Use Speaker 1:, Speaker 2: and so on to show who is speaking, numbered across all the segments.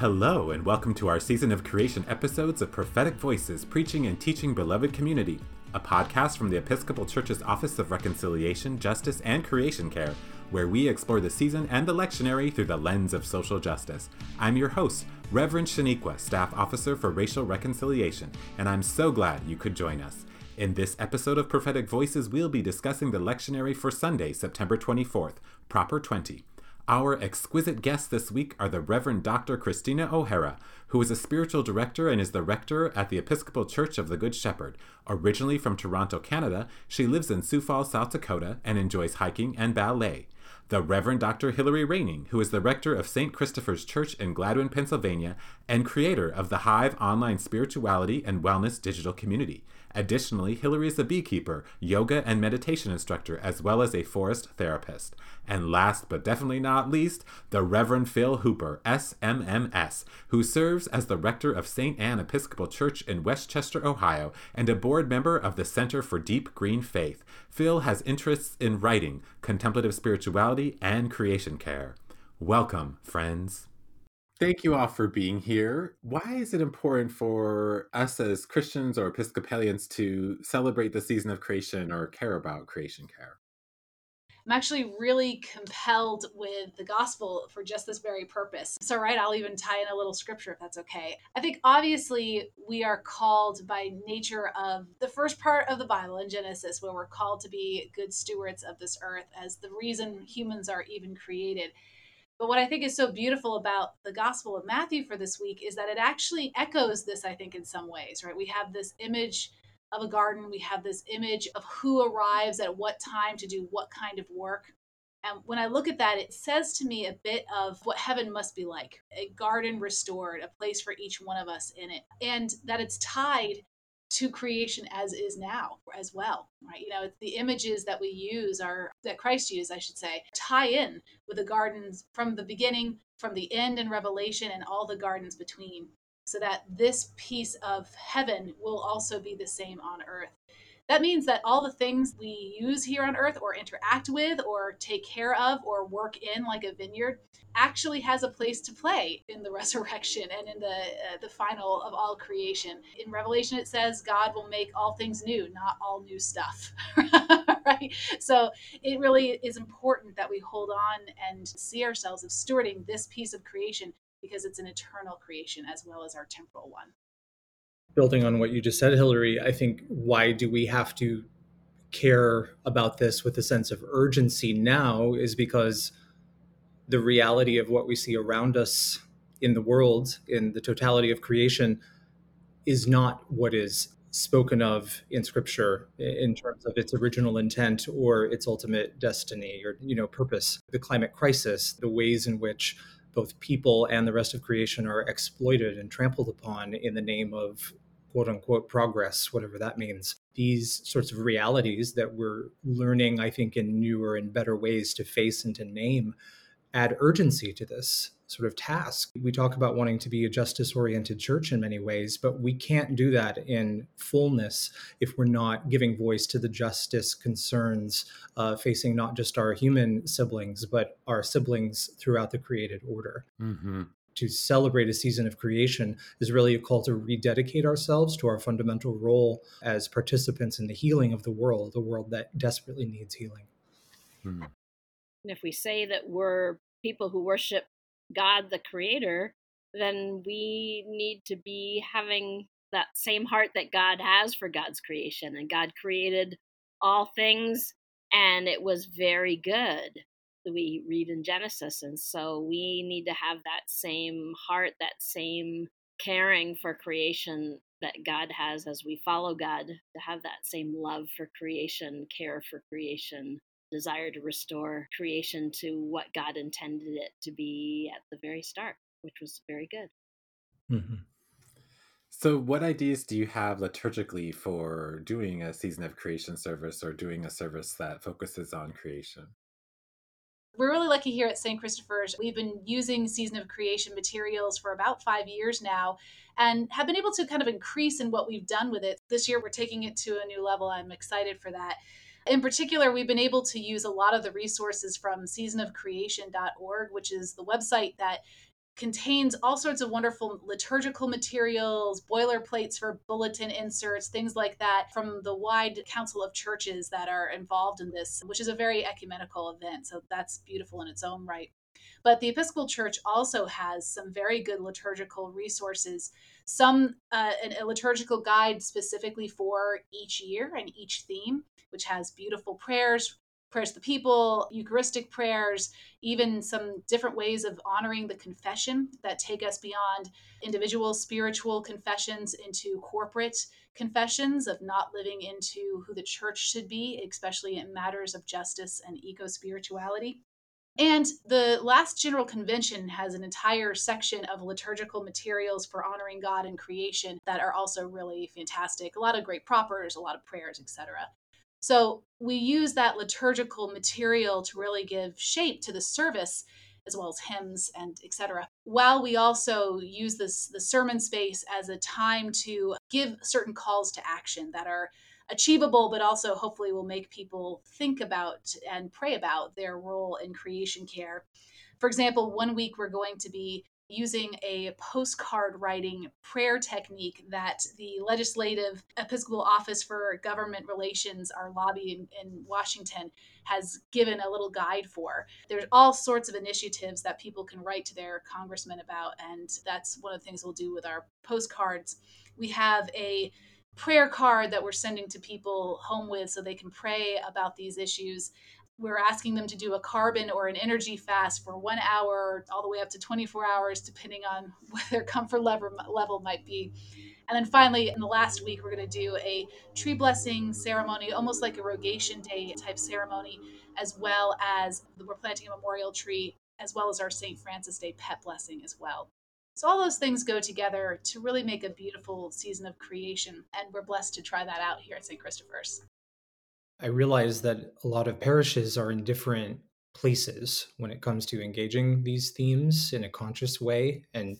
Speaker 1: Hello, and welcome to our Season of Creation episodes of Prophetic Voices Preaching and Teaching Beloved Community, a podcast from the Episcopal Church's Office of Reconciliation, Justice, and Creation Care, where we explore the season and the lectionary through the lens of social justice. I'm your host, Reverend Shaneequa, Staff Officer for Racial Reconciliation, and I'm so glad you could join us. In this episode of Prophetic Voices, we'll be discussing the lectionary for Sunday, September 24th, Proper 20. Our exquisite guests this week are the Reverend Dr. Christina O'Hara, who is a spiritual director and is the rector at the Episcopal Church of the Good Shepherd. Originally from Toronto, Canada, she lives in Sioux Falls, South Dakota, and enjoys hiking and ballet. The Reverend Dr. Hillary Raining, who is the rector of St. Christopher's Church in Gladwyne, Pennsylvania, and creator of the Hive online spirituality and wellness digital community. Additionally, Hillary is a beekeeper, yoga and meditation instructor, as well as a forest therapist. And last but definitely not least, the Reverend Phil Hooper, SMMS, who serves as the rector of St. Anne Episcopal Church in West Chester, Ohio, and a board member of the Center for Deep Green Faith. Phil has interests in writing, contemplative spirituality, and creation care. Welcome, friends. Thank you all for being here. Why is it important for us as Christians or Episcopalians to celebrate the season of creation or care about creation care?
Speaker 2: I'm actually really compelled with the gospel for just this very purpose. So, right, I'll even tie in a little scripture if that's okay. I think obviously we are called by nature of the first part of the Bible in Genesis, where we're called to be good stewards of this earth as the reason humans are even created. But what I think is so beautiful about the Gospel of Matthew for this week is that it actually echoes this, I think, in some ways, right? We have this image of a garden, we have this image of who arrives at what time to do what kind of work. And when I look at that, it says to me a bit of what heaven must be like a garden restored, a place for each one of us in it, and that it's tied to creation as is now as well right? You know the images that we use are that christ used i should say tie in with the gardens from the beginning from the end in revelation and all the gardens between so that this piece of heaven will also be the same on earth that means that all the things we use here on earth or interact with or take care of or work in like a vineyard actually has a place to play in the resurrection and in the uh, the final of all creation. In Revelation it says God will make all things new, not all new stuff. right? So it really is important that we hold on and see ourselves as stewarding this piece of creation because it's an eternal creation as well as our temporal one
Speaker 3: building on what you just said, Hillary, I think why do we have to care about this with a sense of urgency now is because the reality of what we see around us in the world, in the totality of creation, is not what is spoken of in scripture in terms of its original intent or its ultimate destiny or you know purpose. The climate crisis the ways in which both people and the rest of creation are exploited and trampled upon in the name of quote unquote progress, whatever that means. These sorts of realities that we're learning, I think, in newer and better ways to face and to name add urgency to this sort of task. We talk about wanting to be a justice oriented church in many ways, but we can't do that in fullness if we're not giving voice to the justice concerns uh, facing not just our human siblings, but our siblings throughout the created order. Mm-hmm to celebrate a season of creation is really a call to rededicate ourselves to our fundamental role as participants in the healing of the world, a world that desperately needs healing.
Speaker 4: Hmm. If we say that we're people who worship God the creator, then we need to be having that same heart that God has for God's creation. And God created all things, and it was very good we read in Genesis. And so we need to have that same heart, that same caring for creation that God has as we follow God, to have that same love for creation, care for creation, desire to restore creation to what God intended it to be at the very start, which was very good. Mm-hmm.
Speaker 1: So, what ideas do you have liturgically for doing a season of creation service or doing a service that focuses on creation?
Speaker 2: We're really lucky here at St. Christopher's. We've been using Season of Creation materials for about five years now and have been able to kind of increase in what we've done with it. This year, we're taking it to a new level. I'm excited for that. In particular, we've been able to use a lot of the resources from seasonofcreation.org, which is the website that contains all sorts of wonderful liturgical materials, boilerplates for bulletin inserts, things like that from the World Council of Churches that are involved in this, which is a very ecumenical event. So that's beautiful in its own right. But the Episcopal Church also has some very good liturgical resources, some uh, a liturgical guide specifically for each year and each theme, which has beautiful prayers, prayers to the people, Eucharistic prayers, even some different ways of honoring the confession that take us beyond individual spiritual confessions into corporate confessions of not living into who the church should be, especially in matters of justice and eco spirituality. And the last General Convention has an entire section of liturgical materials for honoring God and creation that are also really fantastic. A lot of great propers, a lot of prayers, etc. So we use that liturgical material to really give shape to the service as well as hymns and etc. While we also use this the sermon space as a time to give certain calls to action that are achievable, but also hopefully will make people think about and pray about their role in creation care. For example, one week we're going to be using a postcard writing prayer technique that the Legislative Episcopal Office for Government Relations, our lobby in, in, Washington, has given a little guide for. There's all sorts of initiatives that people can write to their congressmen about, and that's one of the things we'll do with our postcards. We have a prayer card that we're sending to people home with so they can pray about these issues. We're asking them to do a carbon or an energy fast for one hour all the way up to 24 hours depending on what their comfort level, level might be. And then finally in the last week we're going to do a tree blessing ceremony almost like a rogation day type ceremony as well as we're planting a memorial tree as well as our st francis day pet blessing as well so all those things go together to really make a beautiful season of creation and we're blessed to try that out here at st christopher's
Speaker 3: I realize that a lot of parishes are in different places when it comes to engaging these themes in a conscious way. And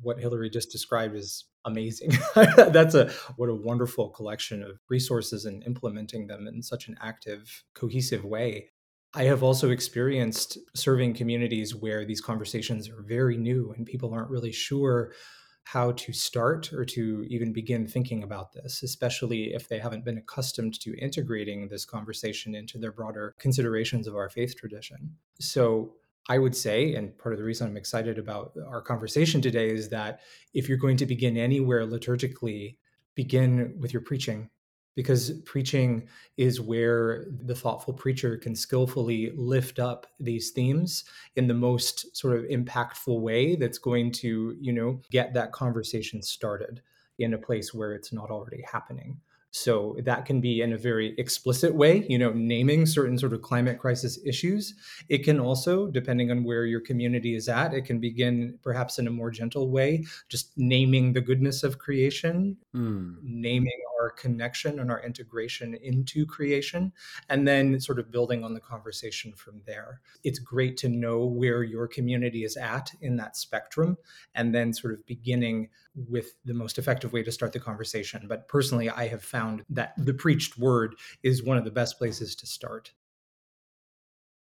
Speaker 3: what Hillary just described is amazing. That's a what a wonderful collection of resources and implementing them in such an active, cohesive way. I have also experienced serving communities where these conversations are very new and people aren't really sure how to start or to even begin thinking about this, especially if they haven't been accustomed to integrating this conversation into their broader considerations of our faith tradition. So, I would say, and part of the reason I'm excited about our conversation today is that if you're going to begin anywhere liturgically, begin with your preaching because preaching is where the thoughtful preacher can skillfully lift up these themes in the most sort of impactful way that's going to you know get that conversation started in a place where it's not already happening so that can be in a very explicit way, you know, naming certain sort of climate crisis issues. It can also, depending on where your community is at, it can begin perhaps in a more gentle way, just naming the goodness of creation, mm. naming our connection and our integration into creation, and then sort of building on the conversation from there. It's great to know where your community is at in that spectrum, and then sort of beginning with the most effective way to start the conversation. But personally, I have found that the preached word is one of the best places to start.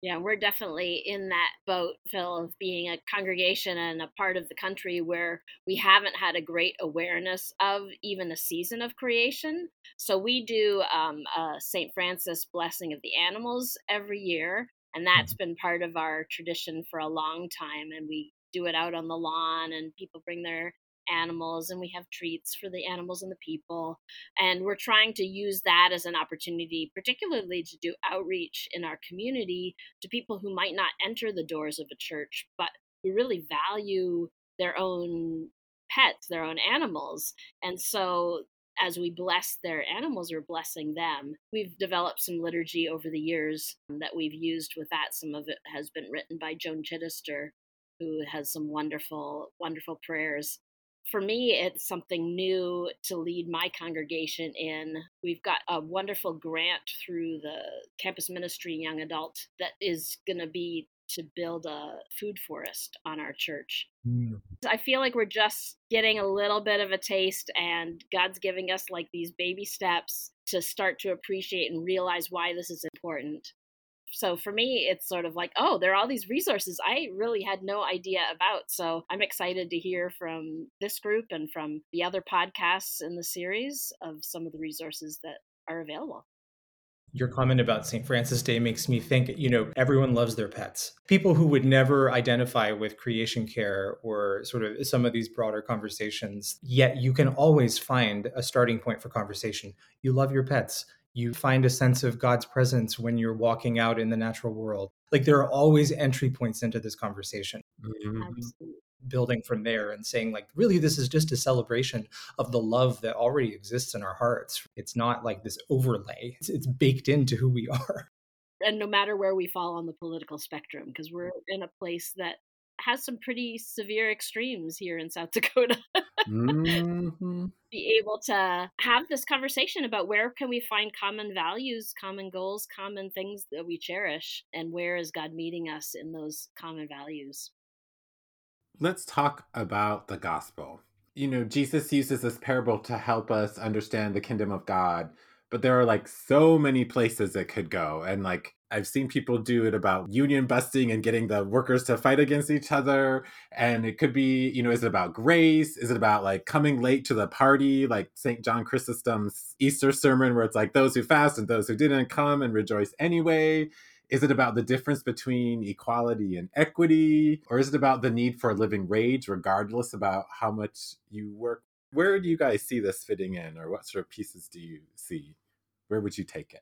Speaker 4: Yeah, we're definitely in that boat, Phil, of being a congregation and a part of the country where we haven't had a great awareness of even a season of creation. So we do um, a St. Francis blessing of the animals every year, and that's mm-hmm. been part of our tradition for a long time. And we do it out on the lawn, and people bring their animals and we have treats for the animals and the people. And we're trying to use that as an opportunity, particularly to do outreach in our community to people who might not enter the doors of a church, but who really value their own pets, their own animals. And so as we bless their animals, we're blessing them. We've developed some liturgy over the years that we've used with that. Some of it has been written by Joan Chittister, who has some wonderful, wonderful prayers for me, it's something new to lead my congregation in. We've got a wonderful grant through the campus ministry young adult that is going to be to build a food forest on our church. Mm. I feel like we're just getting a little bit of a taste, and God's giving us like these baby steps to start to appreciate and realize why this is important So for me, it's sort of like, oh, there are all these resources I really had no idea about. So I'm excited to hear from this group and from the other podcasts in the series of some of the resources that are available.
Speaker 3: Your comment about St. Francis Day makes me think, you know, everyone loves their pets. People who would never identify with creation care or sort of some of these broader conversations, yet you can always find a starting point for conversation. You love your pets. You find a sense of God's presence when you're walking out in the natural world. Like there are always entry points into this conversation. Mm-hmm building from there and saying like really this is just a celebration of the love that already exists in our hearts it's not like this overlay it's, it's baked into who we are
Speaker 4: and no matter where we fall on the political spectrum because we're in a place that has some pretty severe extremes here in South Dakota. Mm-hmm. Be able to have this conversation about where can we find common values, common goals, common things that we cherish, and where is God meeting us in those common values
Speaker 1: let's talk about the gospel. You know, Jesus uses this parable to help us understand the kingdom of God, but there are like so many places it could go. And like, I've seen people do it about union busting and getting the workers to fight against each other. And it could be, you know, is it about grace? Is it about like coming late to the party, like St. John Chrysostom's Easter sermon, where it's like those who fast and those who didn't come and rejoice anyway? Is it about the difference between equality and equity? Or is it about the need for a living wage, regardless about how much you work? Where do you guys see this fitting in, or what sort of pieces do you see? Where would you take it?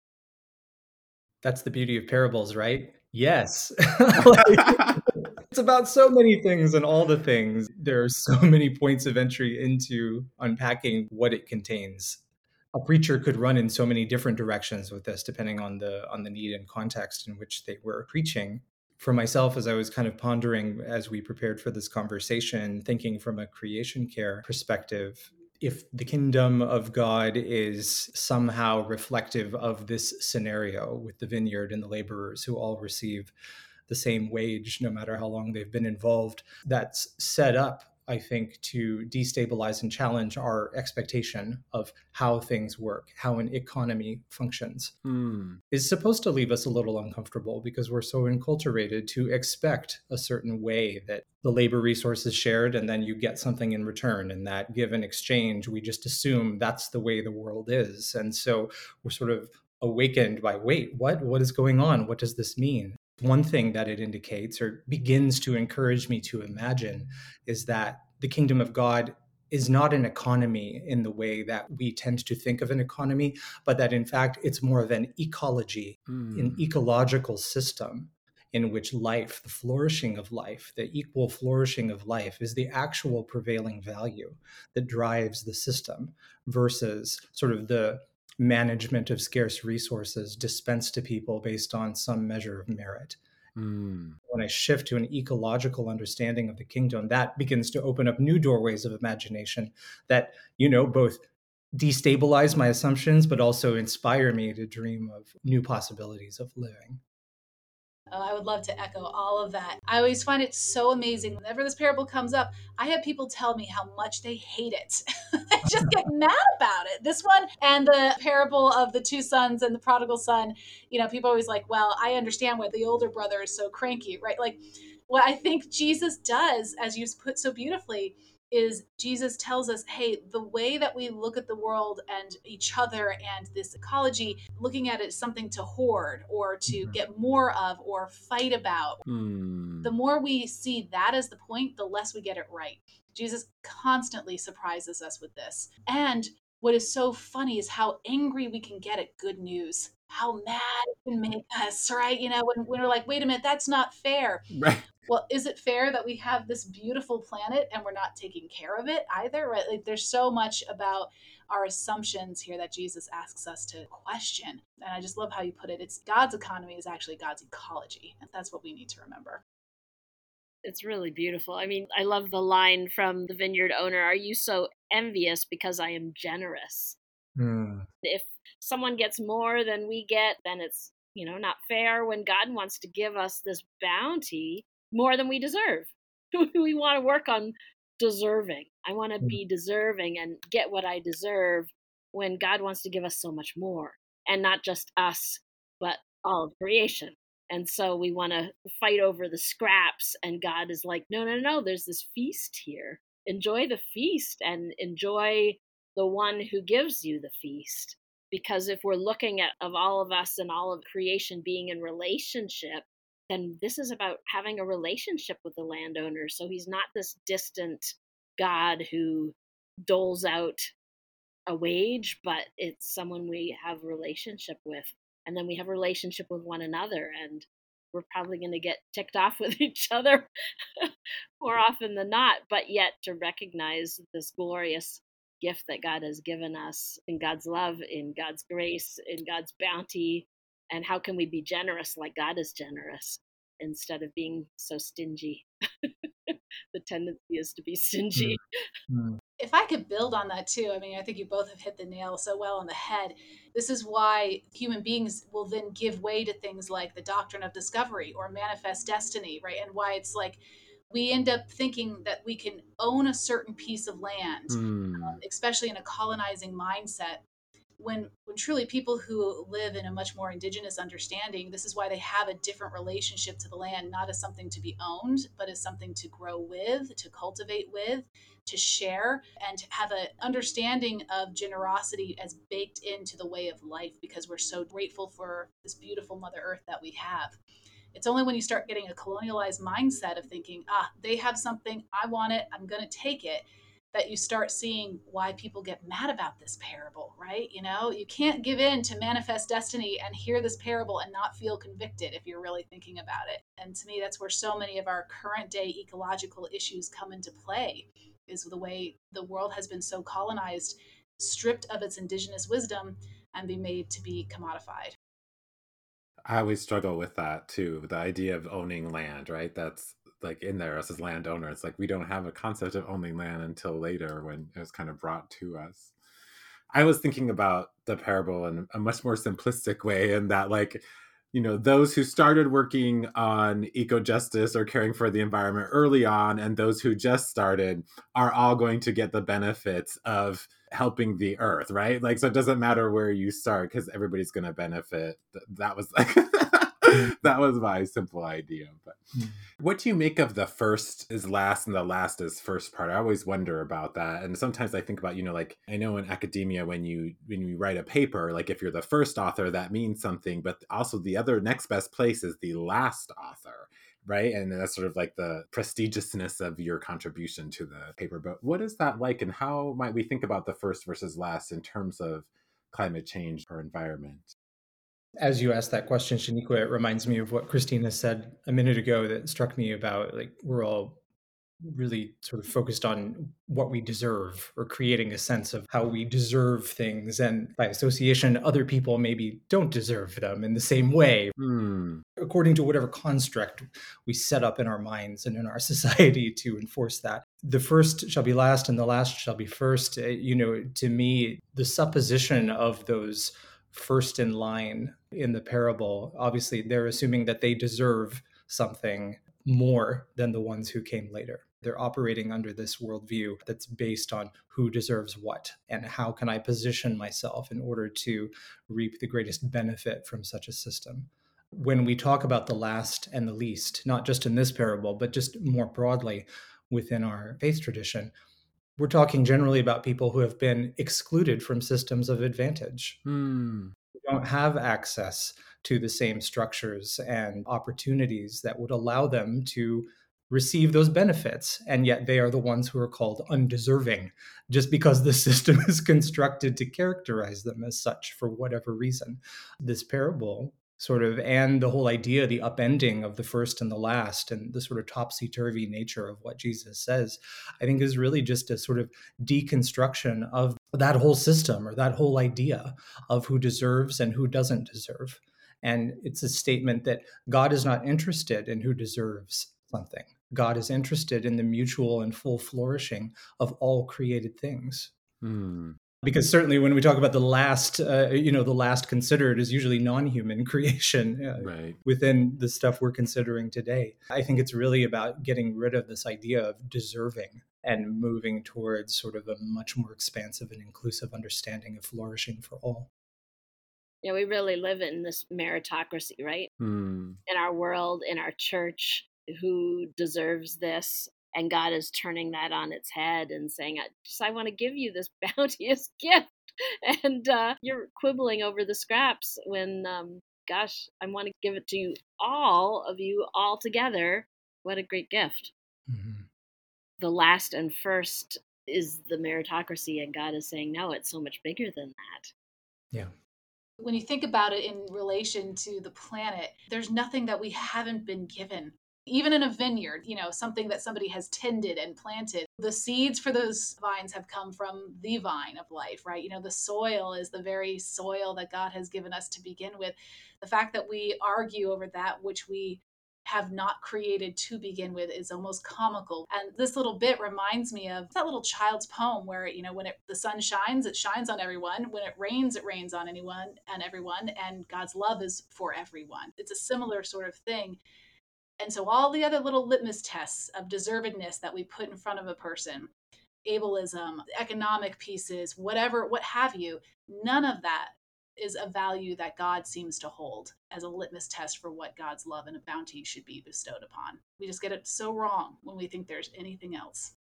Speaker 3: That's the beauty of parables, right? Yes. it's about so many things and all the things. There are so many points of entry into unpacking what it contains a preacher could run in so many different directions with this depending on the on the need and context in which they were preaching for myself as i was kind of pondering as we prepared for this conversation thinking from a creation care perspective if the kingdom of god is somehow reflective of this scenario with the vineyard and the laborers who all receive the same wage no matter how long they've been involved that's set up I think, to destabilize and challenge our expectation of how things work, how an economy functions, mm. is supposed to leave us a little uncomfortable because we're so enculturated to expect a certain way that the labor resource is shared and then you get something in return. And that given exchange, we just assume that's the way the world is. And so we're sort of awakened by wait, what? What is going on? What does this mean? One thing that it indicates or begins to encourage me to imagine is that the kingdom of God is not an economy in the way that we tend to think of an economy, but that in fact it's more of an ecology, mm. an hmm. ecological system in which life, the flourishing of life, the equal flourishing of life is the actual prevailing value that drives the system versus sort of the management of scarce resources dispensed to people based on some measure of merit. Mm. When I shift to an ecological understanding of the kingdom, that begins to open up new doorways of imagination that, you know, both destabilize my assumptions, but also inspire me to dream of new possibilities of living.
Speaker 2: Oh, I would love to echo all of that. I always find it so amazing. Whenever this parable comes up, I have people tell me how much they hate it. Just get mad about it. This one and the parable of the two sons and the prodigal son, you know, people always like, well, I understand why the older brother is so cranky, right? Like, what I think Jesus does, as you put so beautifully, is Jesus tells us, hey, the way that we look at the world and each other and this ecology, looking at it as something to hoard or to mm-hmm. get more of or fight about, mm. the more we see that as the point, the less we get it right. Jesus constantly surprises us with this. And what is so funny is how angry we can get at good news how mad it can make us, right? You know, when, when we're like, wait a minute, that's not fair. Right well, is it fair that we have this beautiful planet and we're not taking care of it either? Right? Like there's so much about our assumptions here that Jesus asks us to question. And I just love how you put it. It's God's economy is actually God's ecology. And that's what we need to remember.
Speaker 4: It's really beautiful. I mean, I love the line from the vineyard owner Are you so envious because I am generous? Mm. If someone gets more than we get, then it's you know not fair when god wants to give us this bounty more than we deserve. we want to work on deserving. I want to mm. be deserving and get what I deserve when God wants to give us so much more. And not just us, but all of creation. And so we want to fight over the scraps. And God is like, no, no, no, there's this feast here. Enjoy the feast and enjoy the one who gives you the feast. Because if we're looking at of all of us and all of creation being in relationship, then this is about having a relationship with the landowner. So he's not this distant God who doles out a wage, but it's someone we have a relationship with. And then we have a relationship with one another. And we're probably going to get ticked off with each other more mm-hmm. often than not. But yet to recognize this glorious gift that God has given us in God's love, in God's grace, in God's bounty. And how can we be generous like God is generous instead of being so stingy? the tendency is to be stingy.
Speaker 2: Mm-hmm. If I could build on that too, I mean, I think you both have hit the nail so well on the head. This is why human beings will then give way to things like the doctrine of discovery or manifest destiny, right? And why it's like we end up thinking that we can own a certain piece of land, mm. um, especially in a colonizing mindset. When, when truly people who live in a much more indigenous understanding, this is why they have a different relationship to the land, not as something to be owned, but as something to grow with, to cultivate with, to share, and to have an understanding of generosity as baked into the way of life because we're so grateful for this beautiful Mother Earth that we have. It's only when you start getting a colonialized mindset of thinking, ah, they have something, I want it, I'm going to take it, that you start seeing why people get mad about this parable, right? You know, you can't give in to manifest destiny and hear this parable and not feel convicted if you're really thinking about it. And to me, that's where so many of our current day ecological issues come into play is the way the world has been so colonized, stripped of its indigenous wisdom, and be made to be commodified.
Speaker 1: I always struggle with that too. The idea of owning land, right? That's like in there as a landowner. It's like we don't have a concept of owning land until later when it was kind of brought to us. I was thinking about the parable in a much more simplistic way, in that, like, you know, those who started working on eco justice or caring for the environment early on, and those who just started are all going to get the benefits of helping the earth, right? Like, so it doesn't matter where you start because everybody's going to benefit. That was like, that was my simple idea. But hmm. what do you make of the first is last and the last is first part? I always wonder about that. And sometimes I think about, you know, like I know in academia when you when you write a paper, like if you're the first author, that means something, but also the other next best place is the last author right? And that's sort of like the prestigiousness of your contribution to the paper. But what is that like, and how might we think about the first versus last in terms of climate change or environment?
Speaker 3: As you asked that question, Shaniqua, it reminds me of what Christina said a minute ago that struck me about like we're all really sort of focused on what we deserve or creating a sense of how we deserve things. And by association, other people maybe don't deserve them in the same way, hmm. according to whatever construct we set up in our minds and in our society to enforce that. The first shall be last and the last shall be first. Uh, you know, to me, the supposition of those first in line in the parable, obviously, they're assuming that they deserve something more than the ones who came later. They're operating under this worldview that's based on who deserves what and how can I position myself in order to reap the greatest benefit from such a system. When we talk about the last and the least, not just in this parable, but just more broadly within our faith tradition, we're talking generally about people who have been excluded from systems of advantage. Hmm. Don't have access to the same structures and opportunities that would allow them to receive those benefits and yet they are the ones who are called undeserving just because the system is constructed to characterize them as such for whatever reason. This parable sort of and the whole idea the upending of the first and the last and the sort of topsy-turvy nature of what jesus says i think is really just a sort of deconstruction of that whole system or that whole idea of who deserves and who doesn't deserve and it's a statement that god is not interested in who deserves something God is interested in the mutual and full flourishing of all created things. Hmm. Because certainly, when we talk about the last, uh, you know, the last considered is usually non-human creation uh, right. within the stuff we're considering today. I think it's really about getting rid of this idea of deserving and moving towards sort of a much more expansive and inclusive understanding of flourishing for all.
Speaker 4: yeah we really live in this meritocracy, right?
Speaker 1: Mm.
Speaker 4: In our world, in our church, who deserves this? And God is turning that on its head and saying, I just I want to give you this bounteous gift. And uh, you're quibbling over the scraps when, um, gosh, I want to give it to you all of you all together. What a great gift.
Speaker 3: Mm-hmm.
Speaker 4: The last and first is the meritocracy, and God is saying, no, it's so much bigger than that.
Speaker 3: Yeah.
Speaker 2: When you think about it in relation to the planet, there's nothing that we haven't been given even in a vineyard, you know, something that somebody has tended and planted, the seeds for those vines have come from the vine of life, right? You know, the soil is the very soil that God has given us to begin with. The fact that we argue over that which we have not created to begin with is almost comical. And this little bit reminds me of that little child's poem where, you know, when it, the sun shines, it shines on everyone. When it rains, it rains on anyone and everyone. And God's love is for everyone. It's a similar sort of thing. And so all the other little litmus tests of deservedness that we put in front of a person, ableism, economic pieces, whatever, what have you, none of that is a value that God seems to hold as a litmus test for what God's love and bounty should be bestowed upon. We just get it so wrong when we think there's anything else.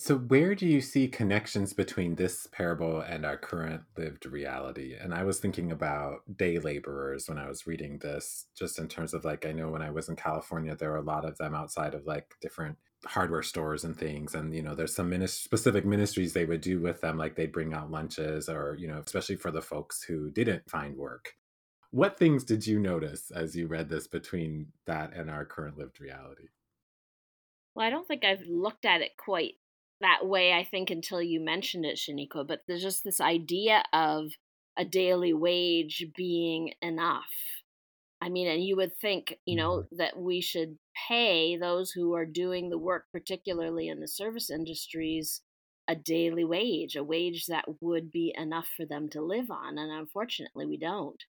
Speaker 1: So, where do you see connections between this parable and our current lived reality? And I was thinking about day laborers when I was reading this, just in terms of like, I know when I was in California, there were a lot of them outside of like different hardware stores and things. And, you know, there's some minis- specific ministries they would do with them, like they'd bring out lunches or, you know, especially for the folks who didn't find work. What things did you notice as you read this between that and our current lived reality?
Speaker 4: Well, I don't think I've looked at it quite that way, I think, until you mentioned it, Shaneequa. But there's just this idea of a daily wage being enough. I mean, and you would think, you know, mm-hmm. that we should pay those who are doing the work, particularly in the service industries, a daily wage, a wage that would be enough for them to live on. And unfortunately, we don't.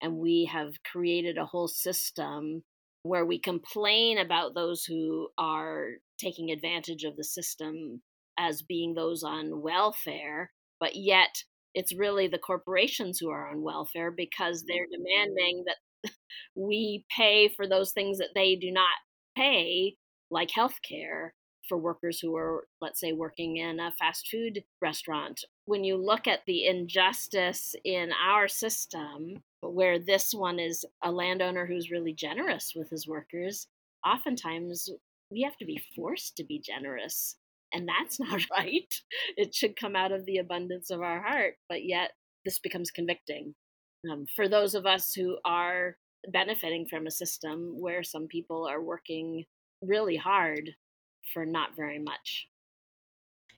Speaker 4: And we have created a whole system where we complain about those who are taking advantage of the system as being those on welfare, but yet it's really the corporations who are on welfare because they're mm-hmm. demanding that we pay for those things that they do not pay, like health care for workers who are, let's say, working in a fast food restaurant. When you look at the injustice in our system, where this one is a landowner who's really generous with his workers, oftentimes we have to be forced to be generous and that's not right. It should come out of the abundance of our heart, but yet this becomes convicting. Um, for those of us who are benefiting from a system where some people are working really hard for not very much.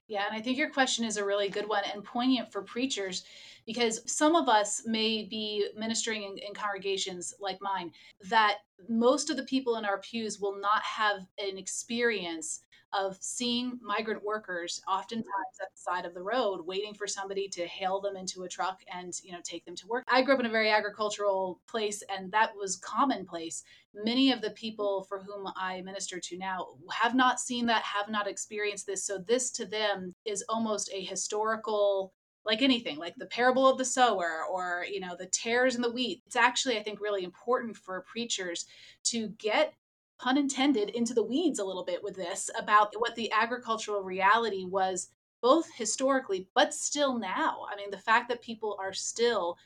Speaker 2: Yeah, and I think your question is a really good one and poignant for preachers because some of us may be ministering in, in, congregations like mine that most of the people in our pews will not have an experience of seeing migrant workers oftentimes at the side of the road waiting for somebody to hail them into a truck and you know take them to work. I grew up in a very agricultural place and that was commonplace. Many of the people for whom i minister to now have not seen that have not experienced this. So this to them is almost a historical like anything like the parable of the sower or you know the tares in the wheat. It's actually i think really important for preachers to get pun intended, into the weeds a little bit with this about what the agricultural reality was, both historically, but still now. I mean, the fact that people are still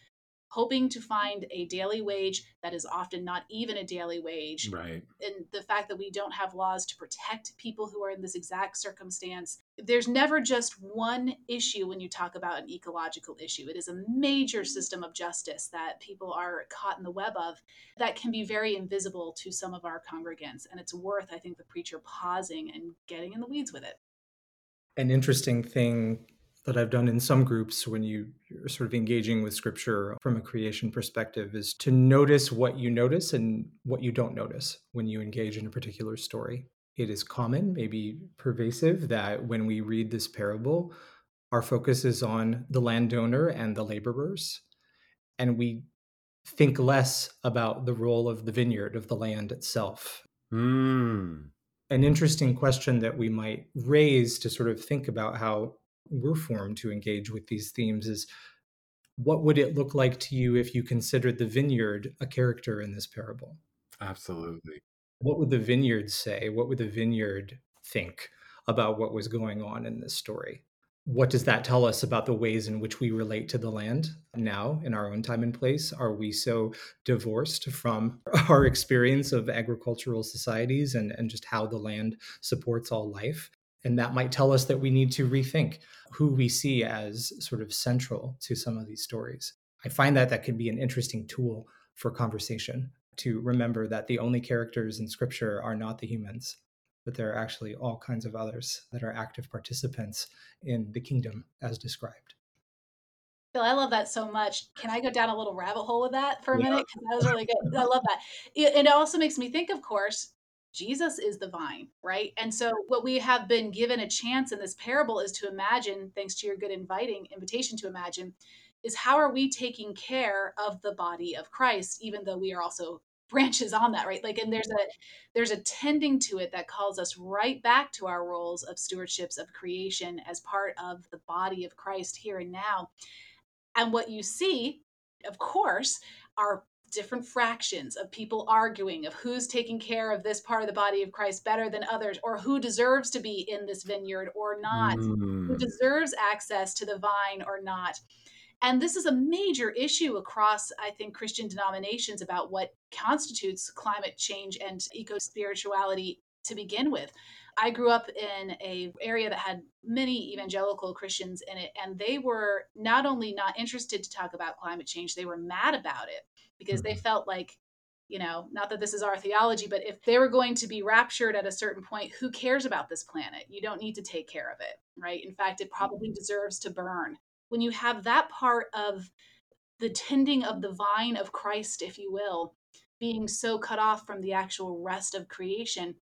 Speaker 2: hoping to find a daily wage that is often not even a daily wage.
Speaker 1: Right.
Speaker 2: And the fact that we don't have laws to protect people who are in this exact circumstance. There's never just one issue when you talk about an ecological issue. It is a major system of justice that people are caught in the web of that can be very invisible to some of our congregants. And it's worth, I think, the preacher pausing and getting in the weeds with it.
Speaker 3: An interesting thing that I've done in some groups when you, are sort of engaging with scripture from a creation perspective is to notice what you notice and what you don't notice when you engage in a particular story. It is common, maybe pervasive, that when we read this parable, our focus is on the landowner and the laborers, and we think less about the role of the vineyard, of the land itself.
Speaker 1: Mm.
Speaker 3: An interesting question that we might raise to sort of think about how we're formed to engage with these themes is what would it look like to you if you considered the vineyard a character in this parable?
Speaker 1: Absolutely.
Speaker 3: What would the vineyard say? What would the vineyard think about what was going on in this story? What does that tell us about the ways in which we relate to the land now in our own time and place? Are we so divorced from our experience of agricultural societies and, and just how the land supports all life? And that might tell us that we need to rethink who we see as sort of central to some of these stories. I find that that could be an interesting tool for conversation to remember that the only characters in scripture are not the humans, but there are actually all kinds of others that are active participants in the kingdom as described.
Speaker 2: Phil, I love that so much. Can I go down a little rabbit hole with that for a yeah. minute? Because that was really good. I love that. And it also makes me think, of course, Jesus is the vine, right? And so what we have been given a chance in this parable is to imagine, thanks to your good inviting invitation to imagine, is how are we taking care of the body of Christ, even though we are also branches on that right like and there's a there's a tending to it that calls us right back to our roles of stewardships of creation as part of the body of christ here and now and what you see of course are different fractions of people arguing of who's taking care of this part of the body of Christ better than others or who deserves to be in this vineyard or not mm. who deserves access to the vine or not. And this is a major issue across i think christian denominations about what constitutes climate change and eco spirituality to begin with. I grew up in a area that had many evangelical Christians in it, and they were not only not interested to talk about climate change, they were mad about it because mm-hmm. they felt like you know not that this is our theology but if they were going to be raptured at a certain point who cares about this planet? You don't need to take care of it right? In fact it probably deserves to burn. When you have that part of the tending of the vine of christ if you will being so cut off from the actual rest of creation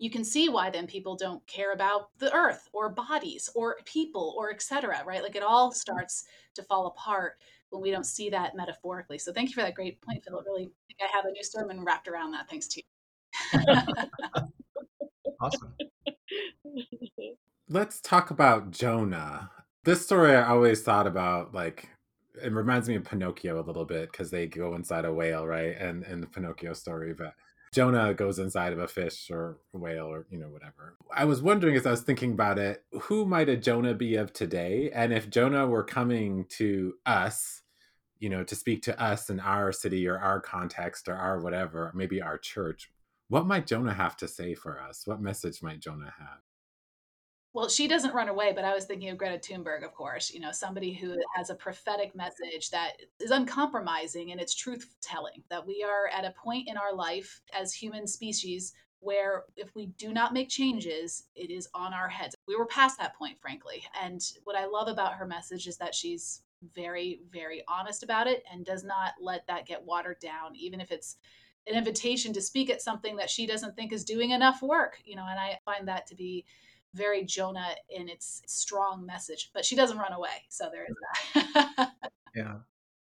Speaker 2: you can see why then people don't care about the earth or bodies or people or etc right? Like it all starts to fall apart when we don't see that metaphorically. So thank you for that great point, Phil. Really, I think I have a new sermon wrapped around that. Thanks to you.
Speaker 3: awesome.
Speaker 1: Let's talk about Jonah. This story I always thought about like it reminds me of Pinocchio a little bit because they go inside a whale, right? And in the Pinocchio story, but Jonah goes inside of a fish or a whale or you know whatever. I was wondering as I was thinking about it, who might a Jonah be of today? And if Jonah were coming to us, you know, to speak to us in our city or our context or our whatever, maybe our church, what might Jonah have to say for us? What message might Jonah have?
Speaker 2: Well, she doesn't run away, but I was thinking of Greta Thunberg, of course, you know, somebody who has a prophetic message that is uncompromising in its truth telling, that we are at a point in our life as human species where if we do not make changes, it is on our heads. We were past that point, frankly. And what I love about her message is that she's very, very honest about it and does not let that get watered down, even if it's an invitation to speak at something that she doesn't think is doing enough work, you know, and I find that to be very Jonah in its strong message, but she doesn't run away. So there is
Speaker 3: that. yeah.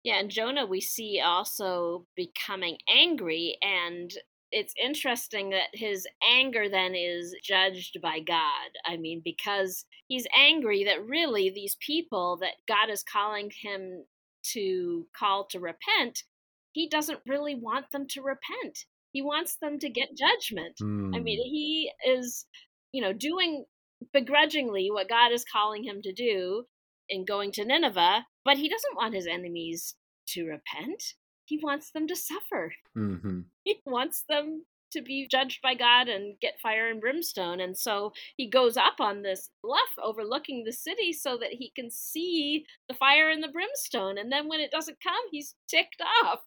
Speaker 4: Yeah, and Jonah we see also becoming angry and it's interesting that his anger then is judged by God. I mean, because he's angry that really these people that God is calling him to call to repent, he doesn't really want them to repent. He wants them to get judgment. Mm. I mean, hmm. he is, you know, doing begrudgingly what God is calling him to do in going to Nineveh, but he doesn't want his enemies to repent. He wants them to suffer. Mm-hmm. He wants them to be judged by God and get fire and brimstone. And so he goes up on this bluff overlooking the city so that he can see the fire and the brimstone. And then when it doesn't come, he's ticked off.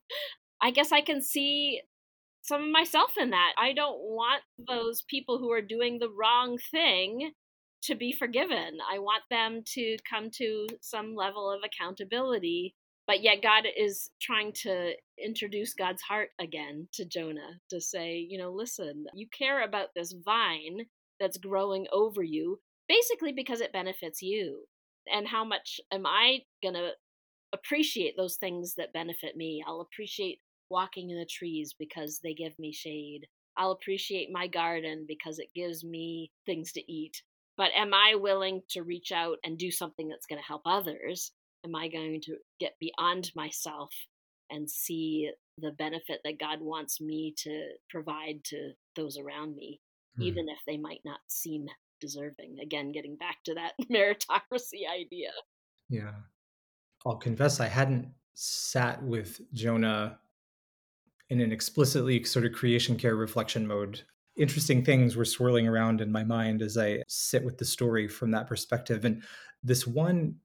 Speaker 4: I guess I can see some of myself in that. I don't want those people who are doing the wrong thing to be forgiven. I want them to come to some level of accountability. But yet, God is trying to introduce God's heart again to Jonah to say, you know, listen, you care about this vine that's growing over you, basically because it benefits you. And how much am I going to appreciate those things that benefit me? I'll appreciate walking in the trees because they give me shade. I'll appreciate my garden because it gives me things to eat. But am I willing to reach out and do something that's going to help others? am I going to get beyond myself and see the benefit that God wants me to provide to those around me, mm. even if they might not seem deserving? Again, getting back to that meritocracy idea.
Speaker 3: Yeah. I'll confess I hadn't sat with Jonah in an explicitly sort of creation care reflection mode. Interesting things were swirling around in my mind as I sit with the story from that perspective. And this one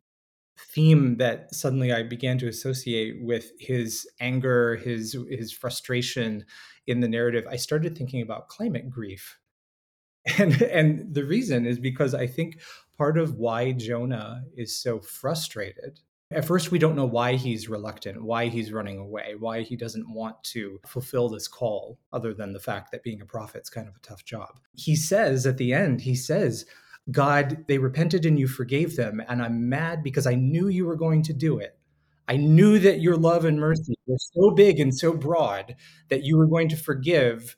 Speaker 3: theme that suddenly I began to associate with his anger, his his frustration in the narrative, I started thinking about climate grief. And and the reason is because I think part of why Jonah is so frustrated at first, we don't know why he's reluctant, why he's running away, why he doesn't want to fulfill this call, other than the fact that being a prophet is kind of a tough job. He says at the end, he says, God, they repented and you forgave them, and I'm mad because I knew you were going to do it. I knew that your love and mercy were so big and so broad that you were going to forgive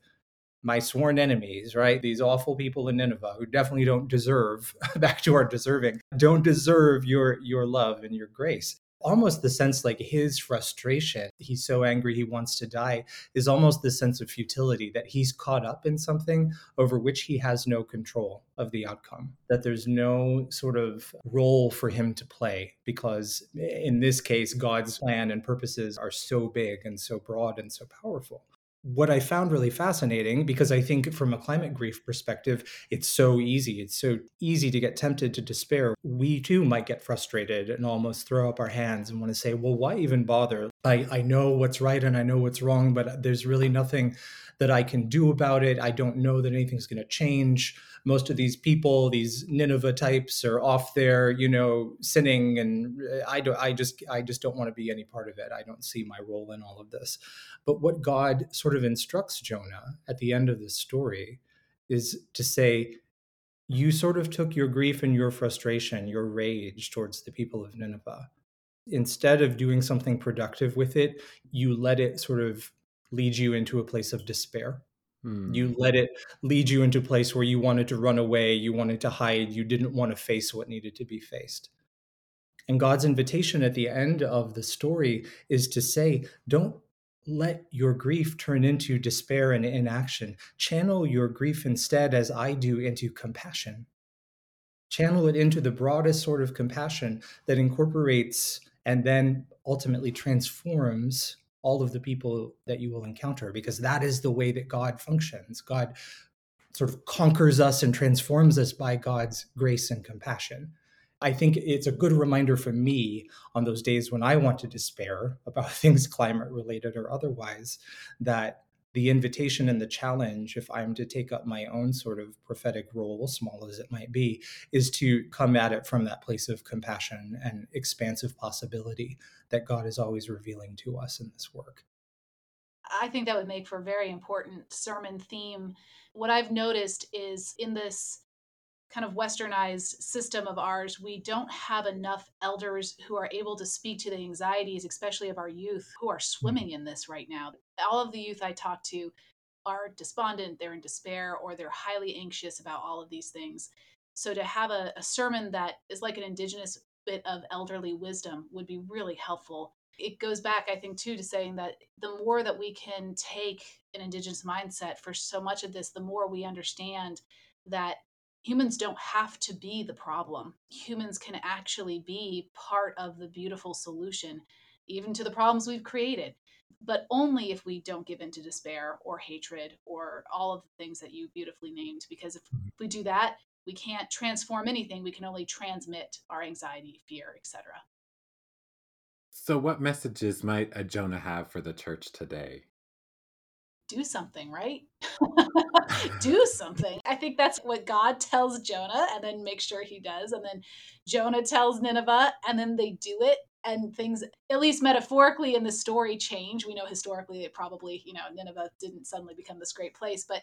Speaker 3: my sworn enemies, right? These awful people in Nineveh who definitely don't deserve, back to our deserving, don't deserve your your love and your grace. Almost the sense like his frustration, he's so angry he wants to die, is almost the sense of futility that he's caught up in something over which he has no control of the outcome, that there's no sort of role for him to play because eh, in this case, God's plan and purposes are so big and so broad and so powerful what I found really fascinating, because I think from a climate grief perspective, it's so easy. It's so easy to get tempted to despair. We too might get frustrated and almost throw up our hands and want to say, well, why even bother? I, I know what's right and I know what's wrong, but there's really nothing that I can do about it. I don't know that anything's going to change most of these people, these Nineveh types, are off there, you know, sinning, and uh, I don't, I just, I just don't want to be any part of it. I don't see my role in all of this. But what God sort of instructs Jonah at the end of this story is to say, you sort of took your grief and your frustration, your rage towards the people of Nineveh. Instead of doing something productive with it, you let it sort of lead you into a place of despair Hmm. You let it lead you into a place where you wanted to run away, you wanted to hide, you didn't want to face what needed to be faced. And God's invitation at the end of the story is to say, don't let your grief turn into despair and inaction. Channel your grief instead, as I do, into compassion. Channel it into the broadest sort of compassion that incorporates and then ultimately transforms all of the people that you will encounter because that is the way that God functions. God sort of conquers us and transforms us by God's grace and compassion. I think it's a good reminder for me on those days when I want to despair about things climate related or otherwise that the invitation and the challenge, if I'm to take up my own sort of prophetic role, small as it might be, is to come at it from that place of compassion and expansive possibility that God is always revealing to us in this work.
Speaker 2: I think that would make for a very important sermon theme. What I've noticed is in this kind of westernized system of ours, we don't have enough elders who are able to speak to the anxieties, especially of our youth who are hmm. swimming in this right now. All of the youth I talk to are despondent, they're in despair, or they're highly anxious about all of these things. So to have a, a sermon that is like an indigenous bit of elderly wisdom would be really helpful. It goes back, I think, too, to saying that the more that we can take an indigenous mindset for so much of this, the more we understand that humans don't have to be the problem. Humans can actually be part of the beautiful solution, even to the problems we've created, but only if we don't give in to despair or hatred or all of the things that you beautifully named. Because if mm-hmm. we do that, we can't transform anything. We can only transmit our anxiety, fear, etc.
Speaker 1: So, what messages might a Jonah have for the church today?
Speaker 2: Do something, right? do something. I think that's what God tells Jonah and then make sure he does. And then Jonah tells Nineveh and then they do it. And things, at least metaphorically in the story, change. We know historically it probably, you know, Nineveh didn't suddenly become this great place, but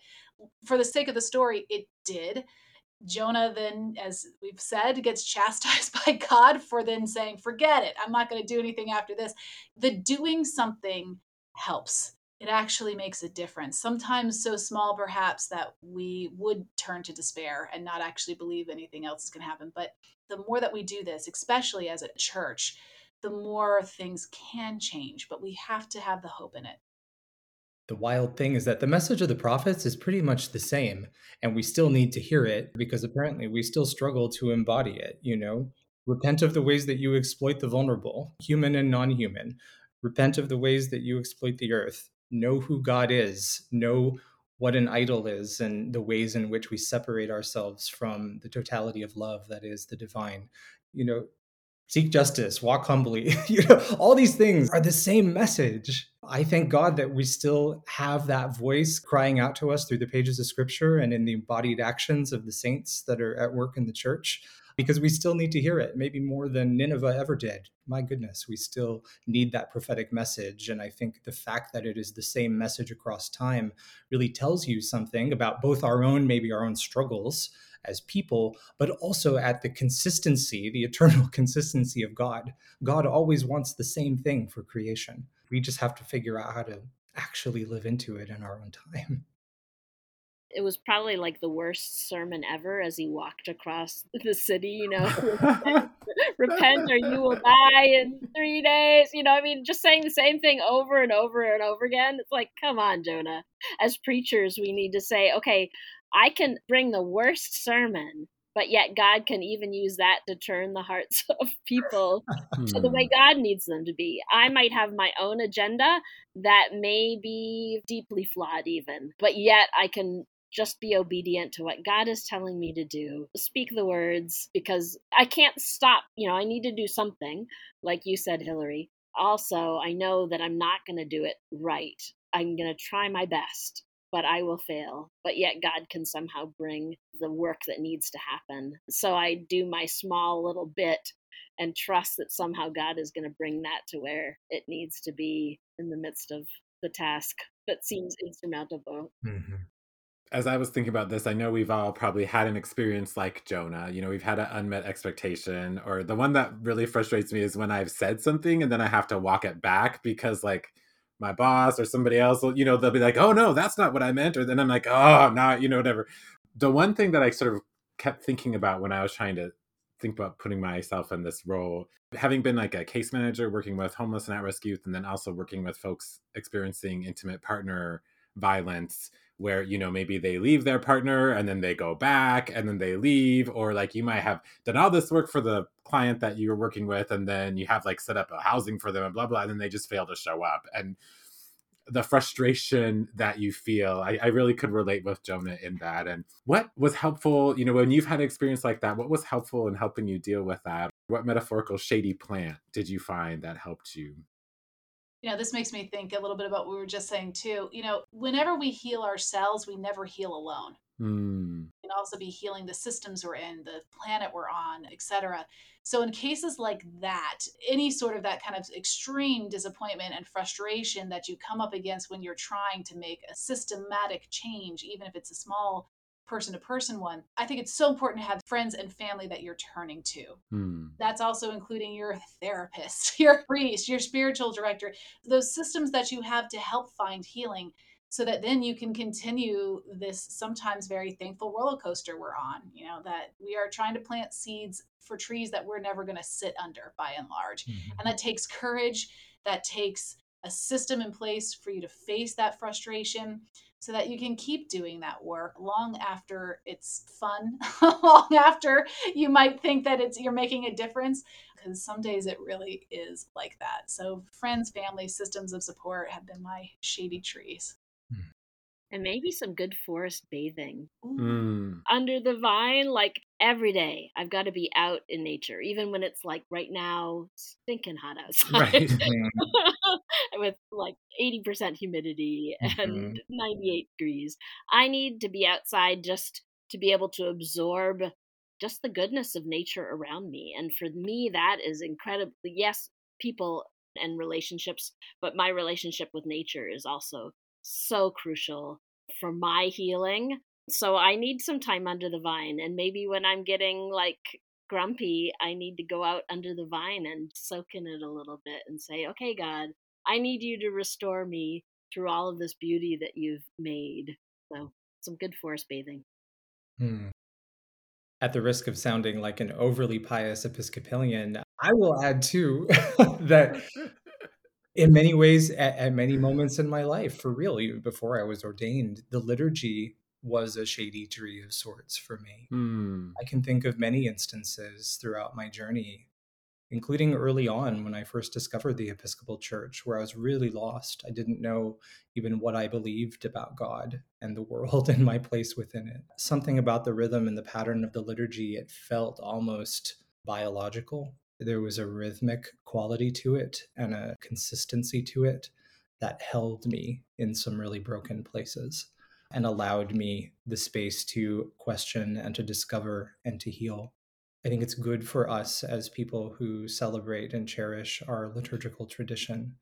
Speaker 2: for the sake of the story, it did. Jonah then, as we've said, gets chastised by God for then saying, forget it. I'm not going to do anything after this. The doing something helps it actually makes a difference. Sometimes so small, perhaps, that we would turn to despair and not actually believe anything else is going to happen. But the more that we do this, especially as a church, the more things can change, but we have to have the hope in it.
Speaker 3: The wild thing is that the message of the prophets is pretty much the same, and we still need to hear it because apparently we still struggle to embody it. You know, repent of the ways that you exploit the vulnerable, human and non human. Repent of the ways that you exploit the earth. Know who God is. Know what an idol is and the ways in which we separate ourselves from the totality of love that is the divine. You know, seek justice, walk humbly. you know, all these things are the same message. I thank God that we still have that voice crying out to us through the pages of scripture and in the embodied actions of the saints that are at work in the church because we still need to hear it, maybe more than Nineveh ever did. My goodness, we still need that prophetic message. And I think the fact that it is the same message across time really tells you something about both our own, maybe our own struggles as people, but also at the consistency, the eternal consistency of God. God always wants the same thing for creation. We just have to figure out how to actually live into it in our own time.
Speaker 4: It was probably like the worst sermon ever as he walked across the city, you know, repent or you will die in three days. You know, I mean, just saying the same thing over and over and over again. It's like, come on, Jonah. As preachers, we need to say, okay, I can bring the worst sermon, but yet God can even use that to turn the hearts of people to the way hmm. God needs them to be. I might have my own agenda that may be deeply flawed, even, but yet I can just be obedient to what God is telling me to do. Speak the words because I can't stop. You know, I need to do something, like you said, Hillary. Also, I know that I'm not going to do it right. I'm going to try my best but I will fail. But yet God can somehow bring the work that needs to happen. So I do my small little bit and trust that somehow God is going to bring that to where it needs to be in the midst of the task that seems insurmountable. Mm-hmm.
Speaker 1: As I was thinking about this, I know we've all probably had an experience like Jonah. You know, we've had an unmet expectation, or the one that really frustrates me is when I've said something and then I have to walk it back because, like, my boss or somebody else will, you know, they'll be like, oh no, that's not what I meant. Or then I'm like, oh, not, you know, whatever. The one thing that I sort of kept thinking about when I was trying to think about putting myself in this role, having been like a case manager working with homeless and at risk youth, and then also working with folks experiencing intimate partner violence where you know maybe they leave their partner and then they go back and then they leave or like you might have done all this work for the client that you're working with and then you have like set up a housing for them and blah blah and then they just fail to show up. And the frustration that you feel I, I really could relate with jonah in that. And what was helpful you know when you've had an experience like that what was helpful in helping you deal with that? What metaphorical shady plant did you find that helped you
Speaker 2: you know, this makes me think a little bit about what we were just saying too. You know, whenever we heal ourselves, we never heal alone. Mm. And also be healing the systems we're in, the planet we're on, etc. So in cases like that, any sort of that kind of extreme disappointment and frustration that you come up against when you're trying to make a systematic change, even if it's a small person to person one, I think it's so important to have friends and family that you're turning to. Hmm. That's also including your therapist, your priest, your spiritual director, those systems that you have to help find healing so that then you can continue this sometimes very thankful roller coaster we're on you know that we are trying to plant seeds for trees that we're never going to sit under by and large mm-hmm. and that takes courage that takes a system in place for you to face that frustration so that you can keep doing that work long after it's fun, long after you might think that it's you're making a difference because some days it really is like that. So friends, family, systems of support have been my shady trees.
Speaker 4: And maybe some good forest bathing mm. under the vine, like every day. I've got to be out in nature, even when it's like right now, stinking hot outside. Right. with like 80% humidity mm-hmm. and 98 degrees. I need to be outside just to be able to absorb just the goodness of nature around me. And for me, that is incredibly, yes, people and relationships, but my relationship with nature is also so crucial for my healing. So I need some time under the vine. And maybe when I'm getting like grumpy, I need to go out under the vine and soak in it a little bit and say, okay, God, I need you to restore me through all of this beauty that you've made. So, some good forest bathing.
Speaker 3: Hmm. At the risk of sounding like an overly pious Episcopalian, I will add too that in many ways, at, at, many moments in my life, for real, even before I was ordained, the liturgy was a shady tree of sorts for me. Mm. I can think of many instances throughout my journey, including early on when I first discovered the Episcopal Church, where I was really lost. I didn't know even what I believed about God and the world and my place within it. Something about the rhythm and the pattern of the liturgy, it felt almost biological. There was a rhythmic quality to it and a consistency to it that held me in some really broken places and allowed me the space to question and to discover and to heal. I think it's good for us as people who celebrate and cherish our liturgical tradition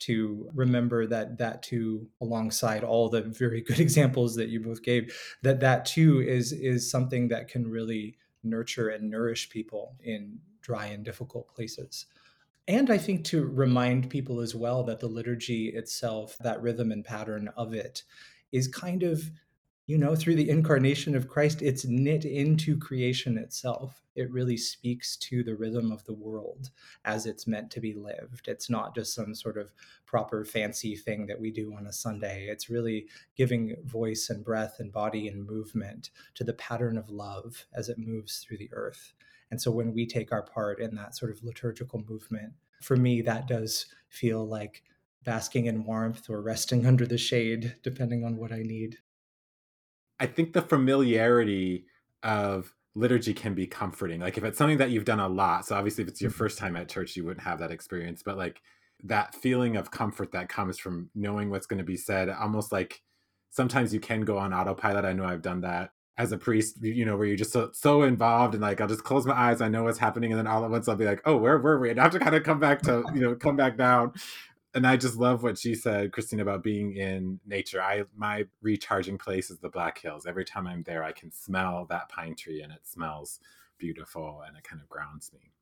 Speaker 3: to remember that that too alongside all the very good examples that you both gave that that too is is something that can really nurture and nourish people in dry and difficult places. And i think to remind people as well that the liturgy itself that rhythm and pattern of it is kind of you know through the incarnation of christ it's knit into creation itself. It really speaks to the rhythm of the world as it's meant to be lived. It's not just some sort of proper fancy thing that we do on a sunday. It's really giving voice and breath and body and movement to the pattern of love as it moves through the earth and so when we take our part in that sort of liturgical movement for me that does feel like basking in warmth or resting under the shade, depending on what I need.
Speaker 1: I think the familiarity of liturgy can be comforting. Like if it's something that you've done a lot, so obviously if it's your mm-hmm. first time at church, you wouldn't have that experience, but like that feeling of comfort that comes from knowing what's going to be said, almost like sometimes you can go on autopilot. I know I've done that as a priest, you know, where you're just so, so involved and like I'll just close my eyes, I know what's happening, and then all at once I'll be like, oh, where were we? And I have to kind of come back to, you know, come back down and I just love what she said, Christine, about being in nature. I my recharging place is the Black Hills. Every time I'm there, I can smell that pine tree, and it smells beautiful, and it kind of grounds me.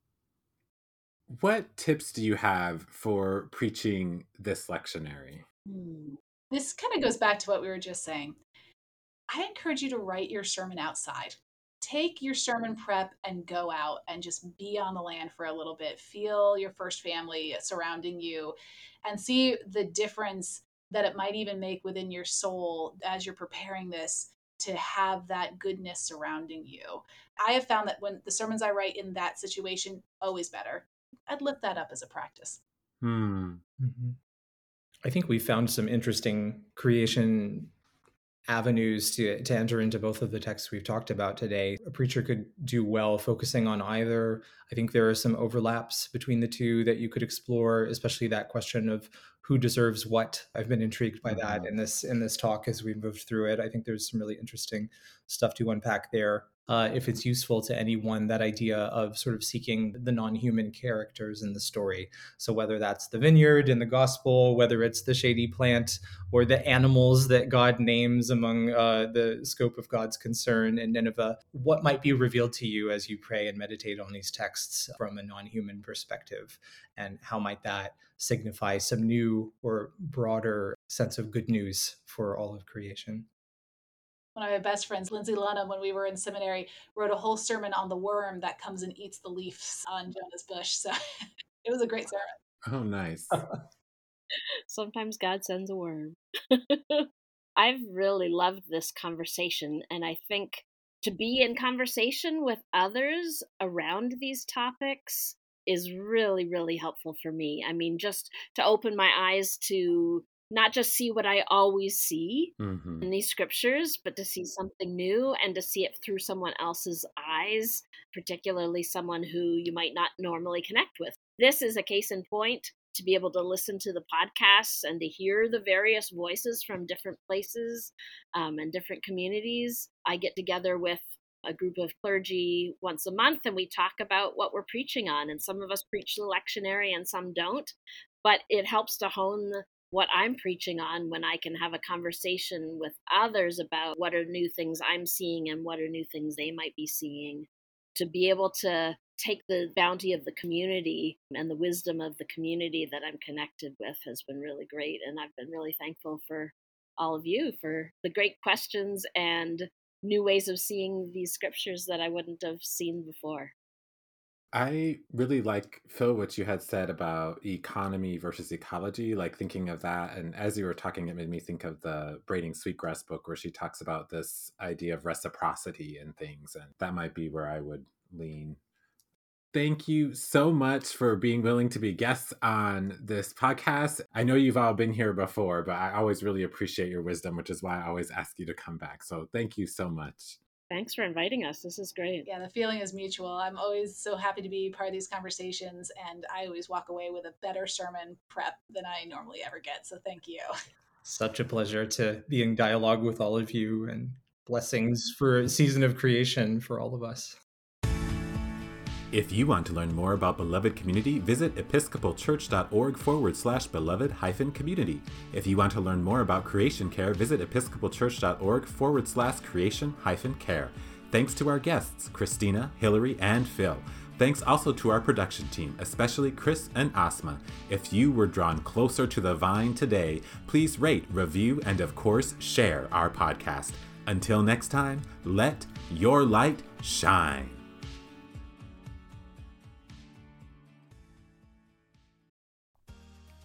Speaker 1: What tips do you have for preaching this lectionary?
Speaker 2: Hmm. This kind of goes back to what we were just saying. I encourage you to write your sermon outside take your sermon prep and go out and just be on the land for a little bit. Feel your first family surrounding you and see the difference that it might even make within your soul as you're preparing this to have that goodness surrounding you. I have found that when the sermons I write in that situation, always better. I'd lift that up as a practice.
Speaker 3: Hmm. Mm-hmm. I think we found some interesting creation avenues to, to enter into both of the texts we've talked about today. A preacher could do well focusing on either. I think there are some overlaps between the two that you could explore, especially that question of who deserves what. I've been intrigued by that mm-hmm. in this in this talk as we moved through it. I think there's some really interesting stuff to unpack there uh, if it's useful to anyone, that idea of sort of seeking the non human characters in the story. So, whether that's the vineyard in the gospel, whether it's the shady plant, or the animals that God names among uh, the scope of God's concern in Nineveh, what might be revealed to you as you pray and meditate on these texts from a non human perspective? And how might that signify some new or broader sense of good news for all of creation?
Speaker 2: One of my best friends, Lindsay Lunham, when we were in seminary, wrote a whole sermon on the worm that comes and eats the leaves on Jonah's bush. So it was a great sermon.
Speaker 1: Oh, nice.
Speaker 4: Sometimes God sends a worm. I've really loved this conversation, and I think to be in conversation with others around these topics is really, really helpful for me. I mean, just to open my eyes to not just see what I always see mm-hmm. in these scriptures, but to see something new and to see it through someone else's eyes, particularly someone who you might not normally connect with. This is a case in point to be able to listen to the podcasts and to hear the various voices from different places um, and different communities. I get together with a group of clergy once a month and we talk about what we're preaching on. And some of us preach the lectionary and some don't. But it helps to hone what I'm preaching on when I can have a conversation with others about what are new things I'm seeing and what are new things they might be seeing. To be able to take the bounty of the community and the wisdom of the community that I'm connected with has been really great. And I've been really thankful for all of you for the great questions and new ways of seeing these scriptures that I wouldn't have seen before.
Speaker 1: I really like, Phil, what you had said about economy versus ecology, like thinking of that. And as you were talking, it made me think of the Braiding Sweetgrass book where she talks about this idea of reciprocity and things. And that might be where I would lean. Thank you so much for being willing to be guests on this podcast. I know you've all been here before, but I always really appreciate your wisdom, which is why I always ask you to come back. So thank you so much.
Speaker 4: Thanks for inviting us. This is great.
Speaker 2: Yeah, the feeling is mutual. I'm always so happy to be part of these conversations, and I always walk away with a better sermon prep than I normally ever get. So thank you.
Speaker 3: Such a pleasure to be in dialogue with all of you, and blessings for a season of creation for all of us.
Speaker 1: If you want to learn more about Beloved Community, visit episcopalchurch.org forward slash beloved hyphen community. If you want to learn more about creation care, visit episcopalchurch.org forward slash creation hyphen care. Thanks to our guests, Christina, Hillary, and Phil. Thanks also to our production team, especially Chris and Asma. If you were drawn closer to the vine today, please rate, review, and of course, share our podcast. Until next time, let your light shine.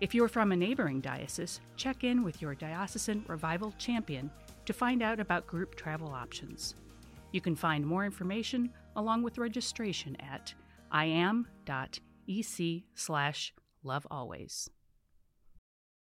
Speaker 5: If you're from a neighboring diocese, check in with your diocesan revival champion to find out about group travel options. You can find more information along with registration at iam.ec slash lovealways.